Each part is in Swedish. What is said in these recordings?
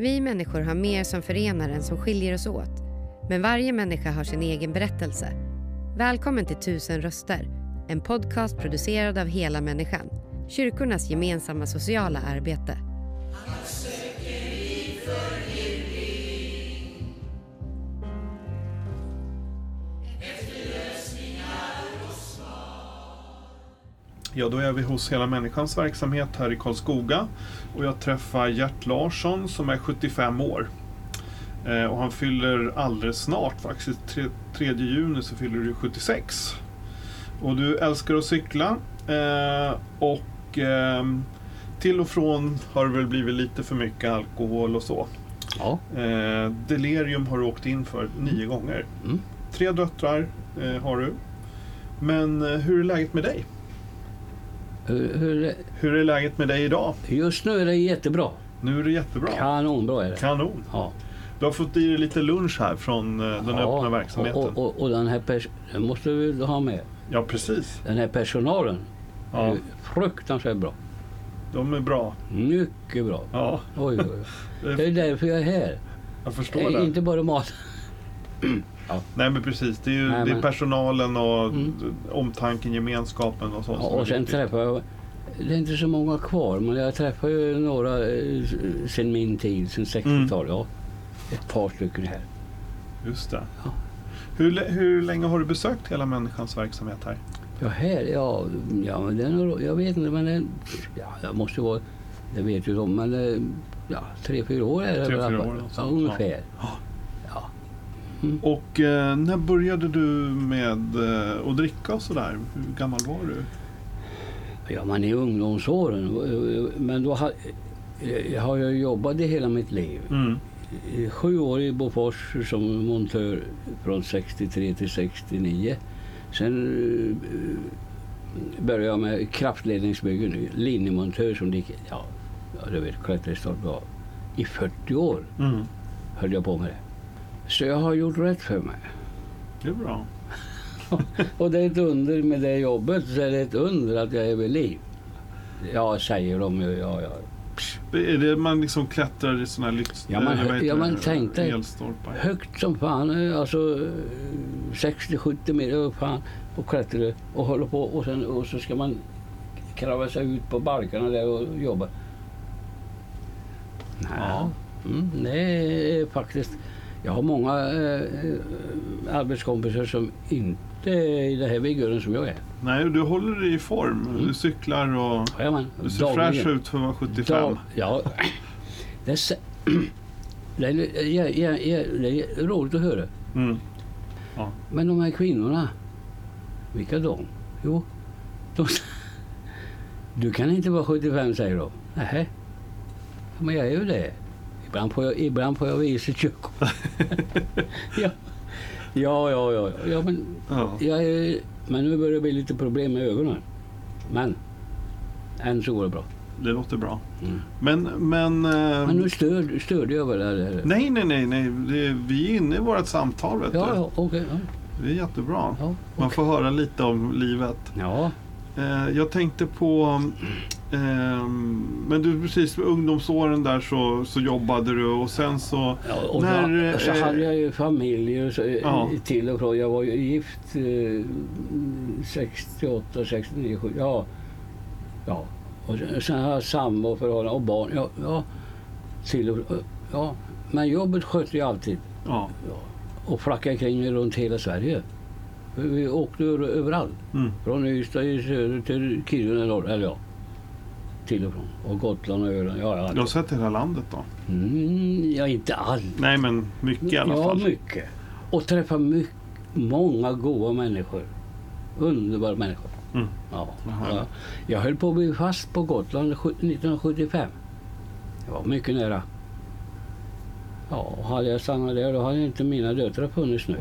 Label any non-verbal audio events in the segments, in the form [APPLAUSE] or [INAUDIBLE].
Vi människor har mer som förenar än som skiljer oss åt. Men varje människa har sin egen berättelse. Välkommen till Tusen röster, en podcast producerad av Hela Människan. Kyrkornas gemensamma sociala arbete. Ja, då är vi hos Hela Människans verksamhet här i Karlskoga. Och jag träffar Gert Larsson som är 75 år. Eh, och han fyller alldeles snart, faktiskt 3, 3 juni så fyller du 76. Och du älskar att cykla. Eh, och eh, till och från har det väl blivit lite för mycket alkohol och så. Ja. Eh, delirium har du åkt in för nio gånger. Mm. Tre döttrar eh, har du. Men eh, hur är läget med dig? Hur, hur, Hur är läget med dig idag? just nu är det jättebra. Nu är det jättebra. Kanonbra är det. Kanon. Ja. Du har fått i dig lite lunch här från eh, den ja. öppna verksamheten. Och, och, och den här pers- den måste vi ha med. Ja, precis. Den här personalen Ja, är fruktansvärt bra. de är bra. Mycket bra. Ja, Oj, oj, oj. [LAUGHS] Det är därför jag är här. jag förstår Eh, det. Inte bara mat. Nej, men precis. Det är ju Nej, det är men- personalen och Mm. omtanken, gemenskapen och så. Ja, och sen träffar jag, det är inte så många kvar, men jag träffar ju några eh, sen min tid, sen 60-talet. Ja, ett par stycken här. Just det. Ja. Hur, hur länge har du besökt hela människans verksamhet här? Ja, här, ja, ja men nog, jag vet inte, men det, ja, det måste vara, det vet ju de, men ja, tre, fyra år är det Tre, fyra år, alltså. Ja, ungefär. Ja. Ja. Och eh, när började du med eh, att dricka och sådär? Hur gammal var du? Ja, man är i ungdomsåren, men då har, jag har jag jobbat i hela mitt liv. Mm. Sju år i Bofors som montör från 63 till 69. Sen eh, började jag med kraftledningsbyggen, linjemontör som gick, ja, du vet, klätterstart var. I 40 år Mm. höll jag på med det. Så jag har gjort rätt för mig. Det är bra. [LAUGHS] Och det är ett under med det jobbet, så är det ett under att jag är vid liv. Ja, säger de ju. Ja, ja. Är det man liksom klättrar i sådana här lyx... Ja, vad heter ja, men det? tänk dig. Elstolpar. Högt som fan, eh, alltså eh, 60-70 meter upp fan och klättrar och håller på och, sen, och så ska man krava sig ut på balkarna där och jobba. Nej. Ja. Mm, det är faktiskt, jag har många eh, eh, arbetskompisar som inte är i det här vigören som jag är. Nej, du håller dig i form. Mm. Du cyklar och Jajamän, du ser fräsch ut för att vara 75. Dag, ja, det är, [CLEARS THROAT] det är, ja, ja, ja, det är roligt att höra. Mm. Men de här kvinnorna, vilka de? Jo, de, [LAUGHS] du kan inte vara 75 säger de. Nej, men jag är ju det. Ibland får jag, ibland får jag visa [LAUGHS] körkort. ja. ja, ja, ja, ja, men, Ja. jag är, men nu börjar det bli lite problem med ögonen. Men än så går det bra. Det låter bra. Mm. Men, men... eh, Men nu stör, störde jag väl här. Nej, nej, nej. nej. Det, vi är inne i vårt samtal, vet Ja, du. ja, okej. ja, Det är jättebra. ja, Man får höra lite om livet. ja. Eh, jag tänkte på... ehm, men du precis, ungdomsåren där så, så jobbade du och sen så... Ja, och När, så, så eh, hade jag ju familj så, Ja. till och från. Jag var ju gift eh, 68, 69, 70. Ja. ja. Och sen, sen har jag samboförhållanden och barn. Ja, ja. Till och, ja. Men jobbet skötte jag alltid. Ja. Och flackade kring runt hela Sverige. Vi- åkte över- överallt. Mm. Från Ystad i söder till Kiruna i norr. Eller ja. Till och från. Och Gotland och Öland. Ja, ja. Du har sett hela landet då? Mm, ja, inte allt. Nej, men mycket i alla ja, fall. mycket. Och träffa mycket, många goda människor. Underbara människor. Mm. Ja, ja. Jag höll på att bli fast på Gotland sju- 1975. Det var mycket nära. Ja, hade jag stannat där då hade inte mina döttrar funnits nu.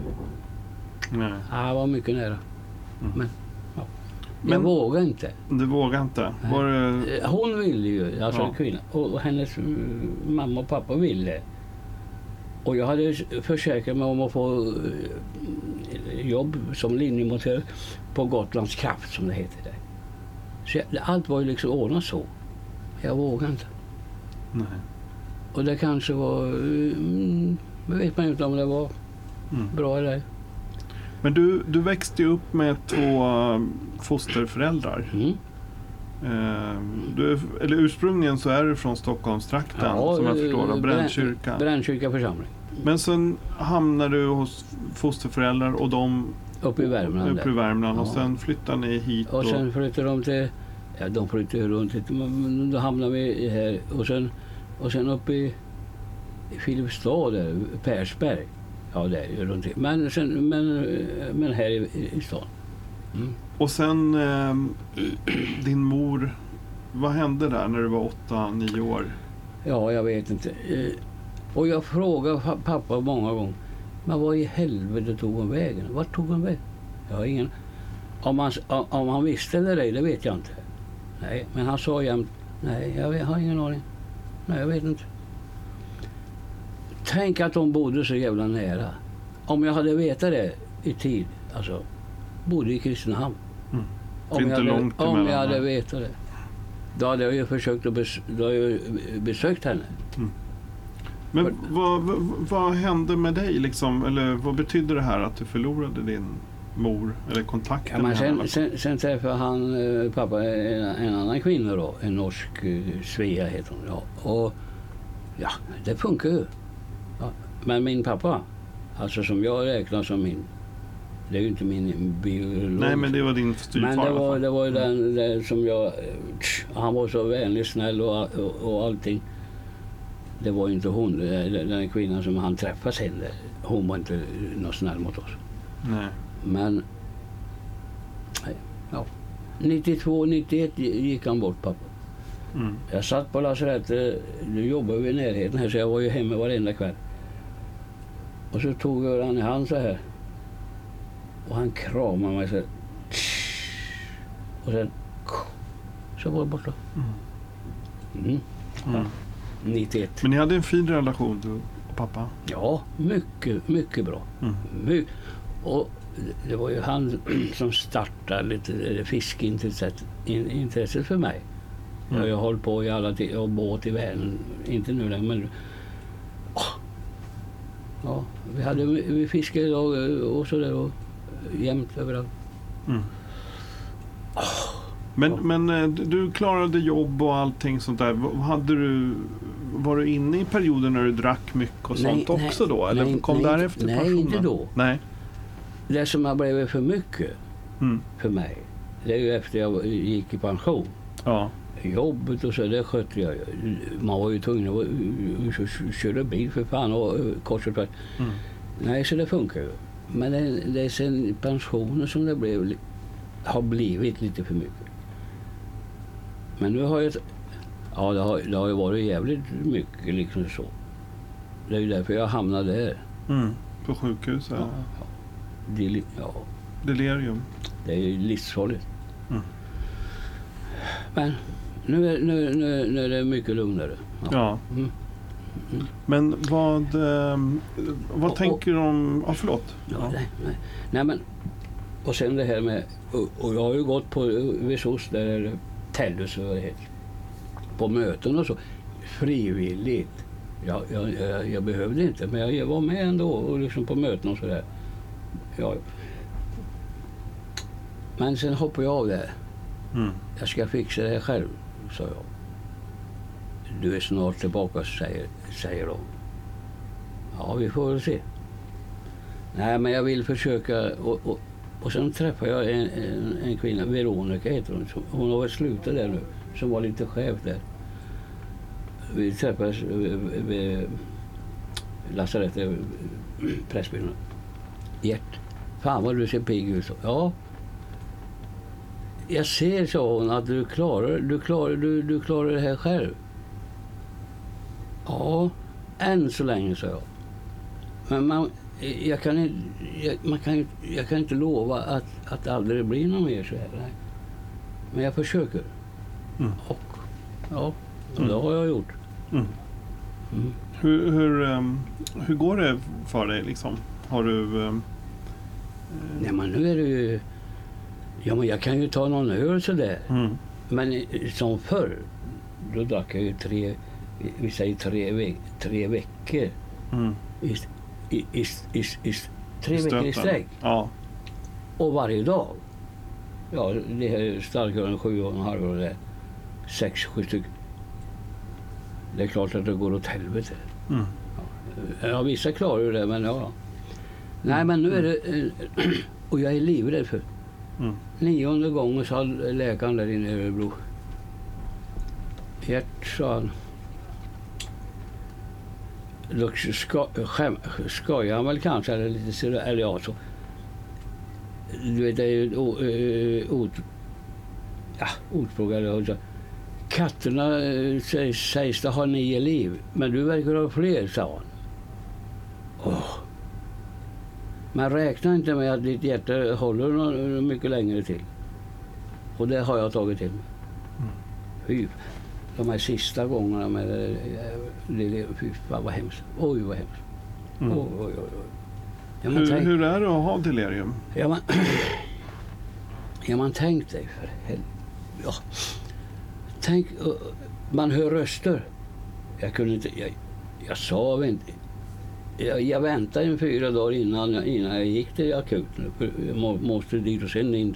Nej. Ja, det var mycket nära. Mm. Men, ja. Men- jag vågade inte. Du vågar inte? Det... Eh, Hon ville ju, alltså Ja. kvinnan, och hennes mm, mamma och pappa ville. Och jag hade försäkrat mig om att få eh, jobb som linjemontör på Gotlands kraft som det heter där. Så jag, allt var ju liksom ordnat så. Jag vågade inte. Nej. Och det kanske var... Mm, vet man ju inte om det var Mm. bra eller ej. Men du, du växte ju upp med två eh, fosterföräldrar. Mm. Eh, Du, eller ursprungligen så är du från Stockholmstrakten som jag eh, förstår det, Brän- Brännkyrka. Brännkyrka församling. Men sen hamnade du hos fosterföräldrar och de Uppe i Värmland. uppe i. Värmland och Ja. sen flyttade ni hit. Och sen flyttade de till... Ja, de flyttade runt lite, men då hamnade vi här. Och sen, och sen uppe i, i Filipstad, där, Persberg. Ja, det är ju runt men, sen, men, men här i, i stan. Mm. Och sen eh, din mor, vad hände där när du var 8-9 år? Ja, jag vet inte. Eh, Och jag frågade pa- pappa många gånger. Men vad i helvete tog hon vägen? Vart tog hon vägen? Jag har ingen... Om han, om han visste eller ej, det vet jag inte. Nej, men han sa jämt. Nej, jag vet- har ingen aning. Nej, jag vet inte. Tänk att de bodde så jävla nära. Om jag hade vetat det i tid, alltså. Bodde i Kristinehamn. Mm. Om, inte jag hade, långt om jag hade vetat det. Då hade jag ju försökt att bes, då hade jag besökt henne. Men vad, vad, vad hände med dig liksom? Eller vad betydde det här att du förlorade din mor? Eller kontakten Ja, men med henne? sen, sen, sen träffade han eh, pappa en, en annan kvinna då, en norsk eh, Svea heter hon. Ja. Och ja, det funkar ju. Men min pappa, alltså som jag räknar som min, det är ju inte min biolog. Nej, men det var din styvfar Men det var, det var ju den, den som jag... eh, Han var så vänlig, snäll och, och, och allting. Det var ju inte hon, den, kvinnan som han träffade sen. Hon var inte något snäll mot oss. Nej. Men... nej, Ja. 92, 91 gick han bort pappa. Mm. Jag satt på lasarettet, nu jobbade vi i närheten här så jag var ju hemma varenda kväll. Och så tog jag han i hand så här. Och han kramade mig så här. Och sen... Så var det borta. Mm. Mm. 91. Men ni hade en fin relation du och pappa? Ja, mycket, mycket bra. Mm. My- och det var ju han [CLEARS THROAT] som startade lite fiskeintresset in- intresset för mig. Jag har Mm. hållit på i alla tider och båt i Vänern. Inte nu längre men... Ja, hade, vi fiskade och, och sådär och jämt överallt. Mm. Men, Ja. men eh, du klarade jobb och allting sånt där. Hade du, var du inne i perioder när du drack mycket och Nej, sånt nej, också då? Eller nej, kom nej, därefter nej, passionen? inte då. Nej. Det som har blivit för mycket Mm. för mig, det är ju efter jag gick i pension. Ja. Jobbet och så, det skötte jag. Man var ju tvungen att att köra bil för fan och eh, kors och tvärs. Mm. Nej, så det funkar ju. Men det, det är sen pensionen som det blev, har blivit lite för mycket. Men nu har jag... Ja, det har, det har ju varit jävligt mycket liksom så. Det är ju därför jag hamnade där. Mm. På sjukhus? Ja. Ja, ja. Li- ja, Delirium? det är ju livsfarligt. Mm. Men nu är, nu, nu, nu är det mycket lugnare. Ja. Mm. Men vad, ehm, vad Och- tänker du om... Ja, förlåt. Ja. Nej, nej. nej, men och sen det här med, och, jag har ju gått på vid SOS, där Tellus och vad det heter, på möten och så, frivilligt. Jag, jag, jag, jag behövde inte, men jag var med ändå och liksom på möten och sådär. Ja. Men sen hoppade jag av det. Mm. Jag ska fixa det här själv, sa jag. Du är snart tillbaka, säger, säger de. Ja, vi får väl se. Nej, men jag vill försöka. Och, och, och sen träffade jag en, en, en kvinna, Veronica heter hon. som- Hon har väl slutat där nu, som var lite chef där. Vi träffades vid, vid lasarettet, [CLEARS THROAT] Pressbyrån. Gert, fan vad du ser pigg ut. Ja, jag ser, sa hon, att du klarar, du klarar, du, du klarar det här själv. Ja, än så länge, sa jag. Men man, jag, kan inte, jag, man kan, jag kan inte lova att, att det aldrig blir något mer så här. Nej. Men jag försöker. Mm. Och ja, och Mm. det har jag gjort. Mm. Mm. Hur, hur, ehm, hur går det för dig liksom? Har du... ehm, Nej, men nu är det ju... Ja, men jag kan ju ta någon öl sådär. Mm. Men eh, som förr, då drack jag ju tre, vi- säger tre, ve- tre veckor Mm. i, i, i, i, i, tre veckor i Stöten. sträck. Ja. Och varje dag. Ja, det här starkölen sju och en halv och det sex, sju stycken. Det är klart att det går åt helvete. Mm. Ja, vissa klarar ju det, men ja. Nej, men nu är det... eh, [CLEARS THROAT] Och jag är livrädd för... Mm. Nionde gången sa läkaren där inne i Örebro. Gert, sa han. Då ska, skäm, skojar han väl kanske, eller lite sådär, eller ja så. Du vet, det är ju ett o- eh, ord, ja, ordspråk, eller så. Katterna eh, sägs, sägs det ha nio liv, men du verkar ha fler, sa han. Åh. Men räkna inte med att ditt hjärta håller mycket längre till. Och det har jag tagit till mig. Mm. De här sista gångerna med det, det, det fy fan vad hemskt. Oj vad hemskt. Mm. Oj, oj, oj. Ja, Hur, tänk, hur är det att ha delirium? ja, man, [CLEARS THROAT] ja, man tänk dig för helvete. Ja. Tänk, uh, man hör röster. Jag kunde inte, jag, jag sa inte. Jag, jag väntade en fyra dagar innan, innan jag gick till akuten. Jag må, måste dit och sen in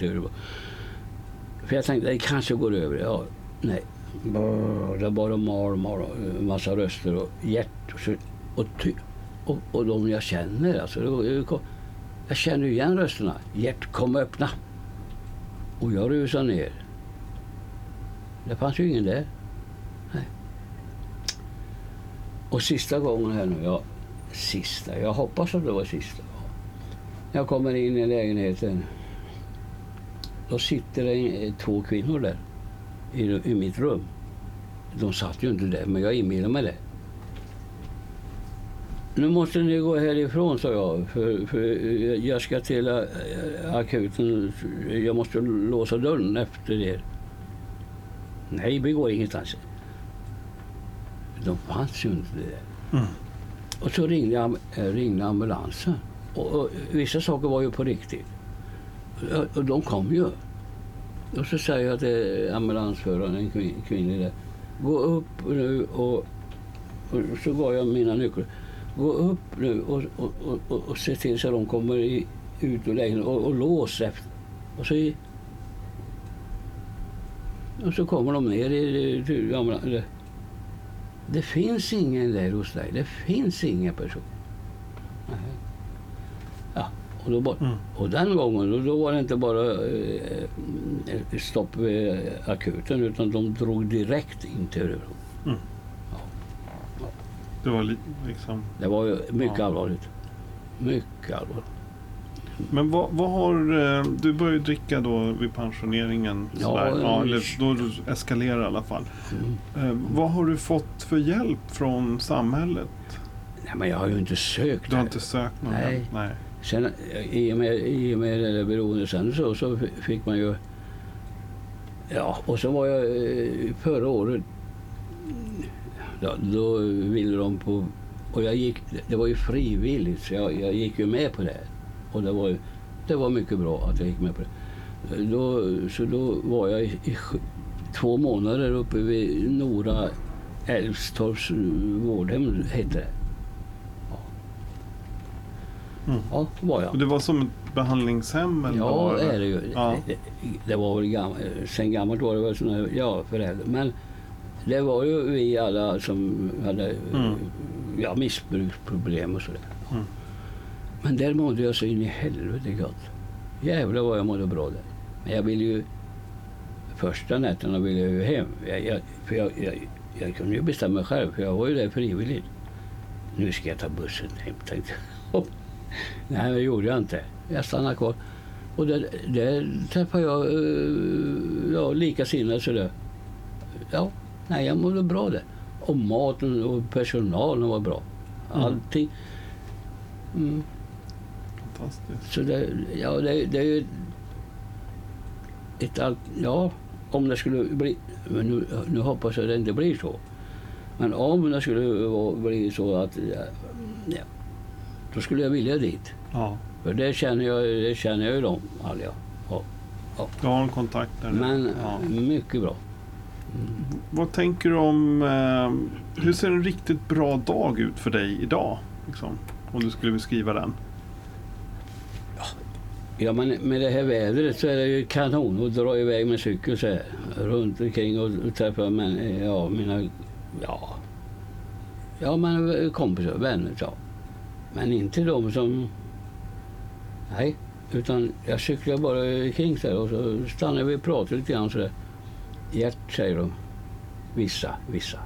För jag tänkte, det kanske går över. Ja, nej. Brr, Det bara mal, mal, en massa röster och hjärt och, och, ty, och, och de jag känner. Alltså, jag känner igen rösterna. Gert, kom och öppna. Och jag rusade ner. Det fanns ju ingen där. Nej. Och sista gången här nu, ja, sista, jag hoppas att det var sista. Jag kommer in i lägenheten. Då sitter det två kvinnor där i, i mitt rum. De satt ju inte där, men jag inbillar mig det. Nu måste ni gå härifrån, sa jag, för, för jag ska till akuten. Jag måste låsa dörren efter er. Nej, vi går ingenstans. De fanns ju inte där. Mm. Och så ringde, ringde ambulansen. Och, och vissa saker var ju på riktigt. Och, och de kom ju. Och så säger jag till ambulansföraren, en kvin, kvinnlig där. Gå upp nu och, och så gav jag mina nycklar. Gå upp nu och, och, och, och, och se till så att de kommer i, ut ur lägenheten och, och lås efter. Och så, i- och så kommer de ner i, i, ambulansen. Det, det finns ingen där hos dig. Det finns ingen person. Nej. Ja, och, då bara, Mm. och den gången då, då var det inte bara eh, stopp vid akuten utan de drog direkt in till Örebro. Det var li- liksom... Det var ju mycket Ja. allvarligt. Mycket allvarligt. Men vad, vad har... eh, Du började dricka då vid pensioneringen. Ja, ja, eh, eller då du eskalerar i alla fall. Mm. Eh, vad har du fått för hjälp från samhället? Nej, men jag har ju inte sökt. Du har inte sökt någon Nej. hjälp? Nej. Sen, eh, i, och med, I och med det där beroendet sen så, så fick man ju... Ja, och så var jag eh, förra året... Ja, då ville de på... Och jag gick, det var ju frivilligt så jag, jag gick ju med på det. Och det var, ju- det var mycket bra att jag gick med på det. Då, så då var jag i, i två månader uppe vid Nora Älvstorps eh, vårdhem, hette det. Ja, Mm. ja var jag. Och det var som ett behandlingshem? Eller Ja, var det är det ju. Ja. Det, det var väl gammalt, sen gammalt var det väl såna, här- ja, föräldrar. Men det var ju vi alla som hade Mm. ja, missbruksproblem och sådär. Mm. Men där mådde jag så in i helvete gott. Jävlar vad jag mådde bra där. Men jag ville ju... Första nätterna ville jag ju hem. Jag, jag, för jag, jag, jag kunde ju bestämma själv, för jag var ju där frivilligt. Nu ska jag ta bussen hem, tänkte jag. [LAUGHS] Nej, det gjorde jag inte. Jag stannade kvar. Och där, där träffade jag eh, ja, likasinnade sådär. Ja, nej, jag mådde bra där. Och maten och personalen var bra. Mm. Allting. Mm. Fantastiskt. Så det, ja, det, det är ju ett allt, ja, om det skulle bli, men nu, nu hoppas jag det inte blir så. Men om det skulle bli så att, ja, då skulle jag vilja dit. Ja. För det känner jag, det känner jag ju dem. Ja. Du har en kontakt där? Men Ja. mycket bra. Vad tänker du om... Eh, hur ser en riktigt bra dag ut för dig idag? Liksom, om du skulle beskriva den. Ja, men med det här vädret så är det ju kanon att dra iväg med cykel så här. Runt omkring och, och träffa men, ja, mina... Ja, ja men kompisar, vänner. Ja. Men inte de som... Nej, utan jag cyklar bara kring där och så stannar vi och pratar lite grann. Gert, säger de. Vissa, vissa.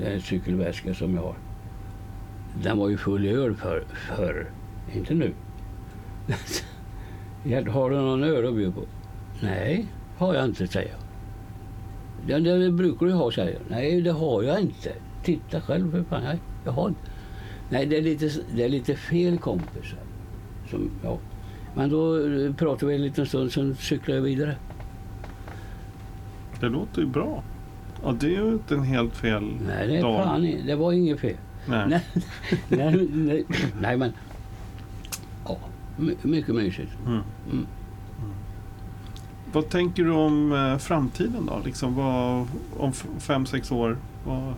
Den cykelväska som jag har. Den var ju full i öl för, förr, inte nu. [LAUGHS] Gert, har du någon öl att bjuda på? Nej, har jag inte, säger jag. Det, den brukar du ha, säger jag. Nej, det har jag inte. Titta själv för fan. Jag, jag har inte. Nej, det är lite, det är lite fel kompisar. Som, ja. Men då eh, pratar vi en liten stund, sen cyklar jag vidare. Det låter ju bra. Ja, det är ju inte en helt fel Nej, det, är dag. fan, det var inget fel. Nej. Nej, [LAUGHS] nej, nej, nej men... Ja, my- mycket mysigt. Mm. Mm. Vad tänker du om eh, framtiden då? Liksom, vad, om fem, sex år? Vad,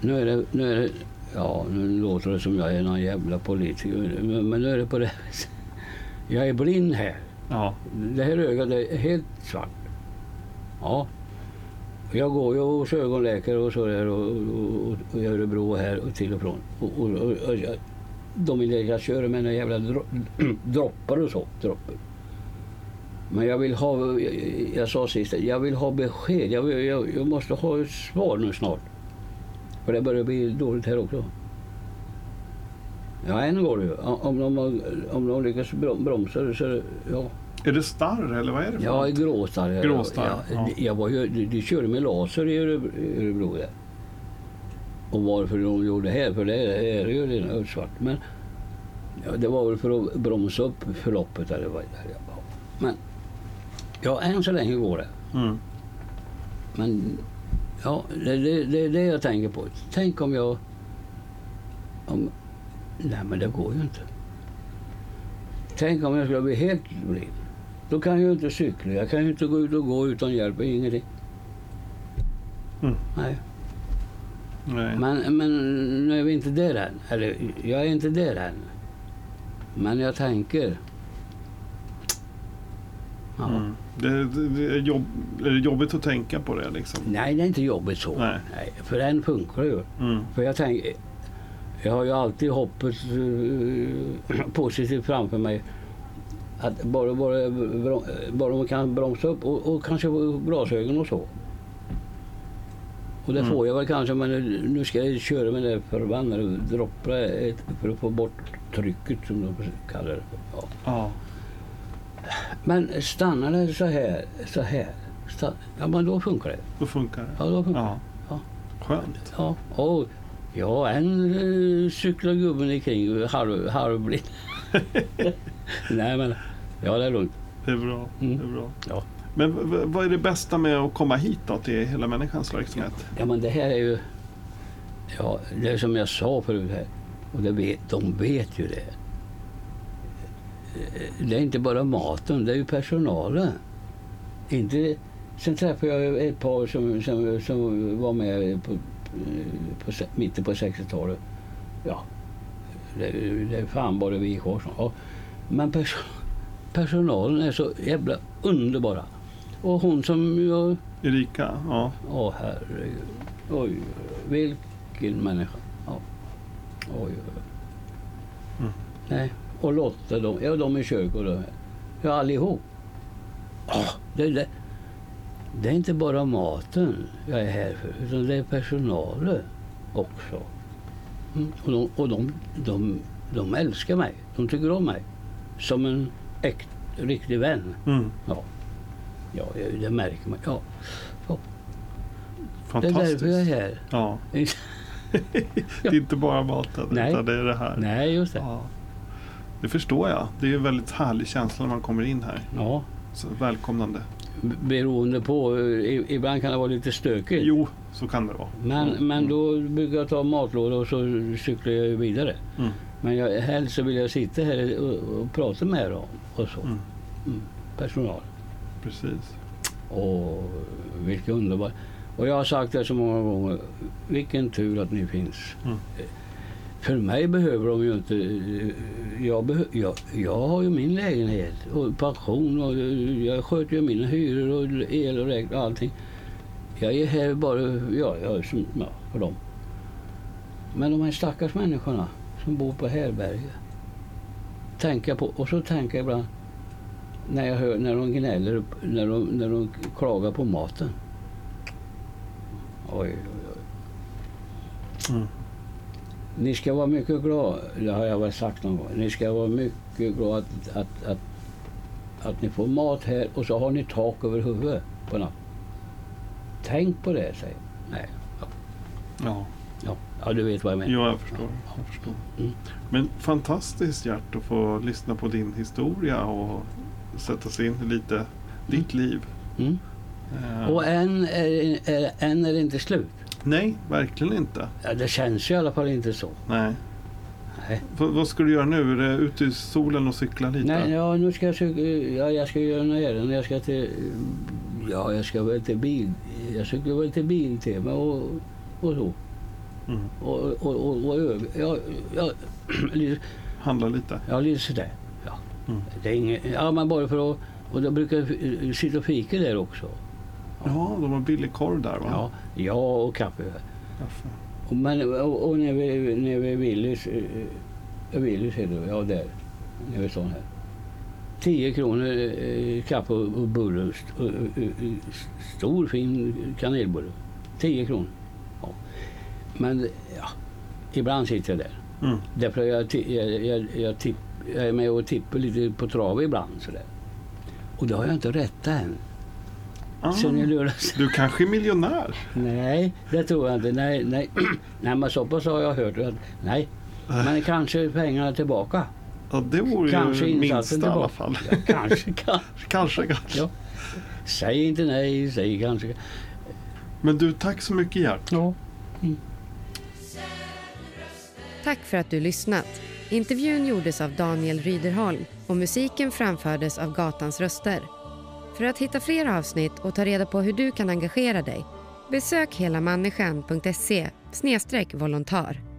Nu är det... Nu är det ja, nu låter det som jag är någon jävla politiker. Men nu är det på det viset. Jag är blind här. ja. Det här ögat är helt svart. Ja. Jag går ju hos ögonläkare och så där och, och, och, Örebro här och till och från. Och, och, och, och, jag- de vill att jag kör med några jävla dro, [CLEARS THROAT] droppar och så. Droppar. Men jag vill ha, jag, jag sa sist, jag vill ha besked. Jag, vill, jag, jag måste ha ett svar nu snart. För det börjar bli dåligt här också. Ja, än går det ju. Om de, om de lyckas brom- bromsa så det, ja. Är det starr eller vad är det för Ja, något? Gråstarr. Gråstarr, Ja, ja. Jag var ju, de, de körde med laser i Örebro, där. Och varför de gjorde det här, för det är ju redan svart. Men ja, det var väl för att bromsa upp förloppet. Eller vad, ja. Men ja, än så länge går det. Mm. Men ja, det är det, det, är det jag tänker på. Tänk om jag... Om, nej, men det går ju inte. Tänk om jag skulle bli helt blind. Då kan jag ju inte cykla. Jag kan ju inte gå ut och gå utan hjälp. Ingenting. Mm. Nej. Nej. Men, men nu är vi inte där än. Eller jag är inte där än. Men jag tänker... Ja. Mm. Det, det, det är, jobb, är det jobbigt att tänka på det liksom? Nej, det är inte jobbigt så. Nej. för den funkar ju. Mm. För jag tänker, jag har ju alltid hoppet eh, [CLEARS THROAT] positivt framför mig. Att bara, bara, brom- bara man kan bromsa upp och, och kanske få glasögon och så. Och det Mm. får jag väl kanske men nu- ska jag köra med det förbannade droppa ett- för att få bort trycket som de kallar det. Ja. Ja. Men stannar det så här, så här. Stann, ja men då funkar det. Då funkar det. Ja, då funkar det. Ja. Ja. Skönt. Ja, och ja, en eh, cyklar gubben halv, halvblind. [LAUGHS] Nej men, ja det är lugnt. Det är bra. Mm. Det är bra. Ja. Men vad är det bästa med att komma hit då till Hela Människans verksamhet? Ja men det här är ju, ja det är som jag sa förut här. Och det vet, de vet ju det. Eh, Det är inte bara maten, det är ju personalen. Inte, sen träffade jag ett par som, som, som var med på, på, mitten på 60-talet. Ja, det, det är fan bara vi kvar som- ja. Men pers, personalen är så jävla underbara. Och hon som jag Erika? Ja. Åh herregud. Oj, vilken människa. Ja. Oj, oj, oj. Mm. Nej, och Lotta, de, ja, de i kök och de, ja allihop. Ja, det, det, det är inte bara maten jag är här för, utan det är personalen också. Mm. Och, de, och de, de, de älskar mig. De tycker om mig. Som en äkt, riktig vän. Mm. Ja, ja det märker man. Ja. Det är Fantastiskt. därför jag är här. Ja. [LAUGHS] [LAUGHS] Det är inte bara maten, Nej. utan det är det här. Nej, just det. Ja. Det förstår jag. Det är en väldigt härlig känsla när man kommer in här. Ja, Så välkomnande. beroende på. eh, Ibland kan det vara lite stökigt. Jo, så kan det vara. Men, Mm. men då brukar jag ta matlåda och så cyklar jag vidare. Mm. Men jag, helst så vill jag sitta här och, och prata med dem och så. Mm. Mm. Personal. Precis. Och vilken underbar... Och jag har sagt det så många gånger. Vilken tur att ni finns. För mig behöver de ju inte... Jag, behö, jag, jag har ju min lägenhet och pension och jag sköter ju mina hyror och el och räkning och allting. Jag är här bara ja, jag är som, ja, för dem. Men de här stackars människorna som bor på härberge. Tänka på, och så tänker jag ibland när jag hör när de gnäller, när de, när de klagar på maten. Oj, oj, oj. Mm. Ni ska vara mycket glada, det har jag väl sagt någon gång. Ni ska vara mycket glada att, att, att, att ni får mat här och så har ni tak över huvudet på natten. Tänk på det, säger. Nej, ja, Ja, ja, ja, du vet vad jag menar. ja jag förstår. Jag förstår. Mm. Men fantastiskt Gert att få lyssna på din historia och sätta sig in i lite ditt liv. Mm. Eh, Och än är, är, än är det inte slut. Nej, verkligen inte. Ja, det känns ju i alla fall inte så. Nej. Nej. V- vad ska du göra nu? Är det ute i solen och cykla lite? Nej, ja, nu ska jag, ja, jag ska göra några ärenden. Jag ska till... Ja, jag ska väl till bil... Jag ska väl till Biltema och, och så. Mm. Och, och, och, och ja, ja, [CLEARS THROAT] lite, Handla lite? ja, lite sådär. Ja. Mm. Det är inget, ja, men bara för att... Och då brukar jag eh, sitta och fika där också. Ja, de har billig korv där va? Ja, ja och kaffe. Kaffe. Och, men, och, och när vi, när vi Willys, eh, Willys heter det, ja där, när vi står här. 10 kronor eh, kaffe och, och bulle, st, och, och, och, stor fin kanelbulle. 10 kronor. Ja. Men ja, ibland sitter jag där. Mm. Därför jag, jag, jag, jag, tipp, jag är med och tippar lite på trav ibland sådär. Och det har jag inte rättat än. Ah, Sen i lördags. du kanske är miljonär? Nej, det tror jag inte. Nej, nej. [CLEARS THROAT] nej men så pass har jag hört. Att, nej, men kanske pengarna tillbaka. Ja, det vore Kanske ju minsta i alla fall. Ja, kanske, [LAUGHS] kanske. kanske, kanske. Ja. Säg inte nej, säg kanske. Men du, tack så mycket Gert. Ja. Tack för att du lyssnat. Intervjun gjordes av Daniel Ryderholm och musiken framfördes av Gatans röster. För att hitta fler avsnitt och ta reda på hur du kan engagera dig besök helamänniskan.se volontär.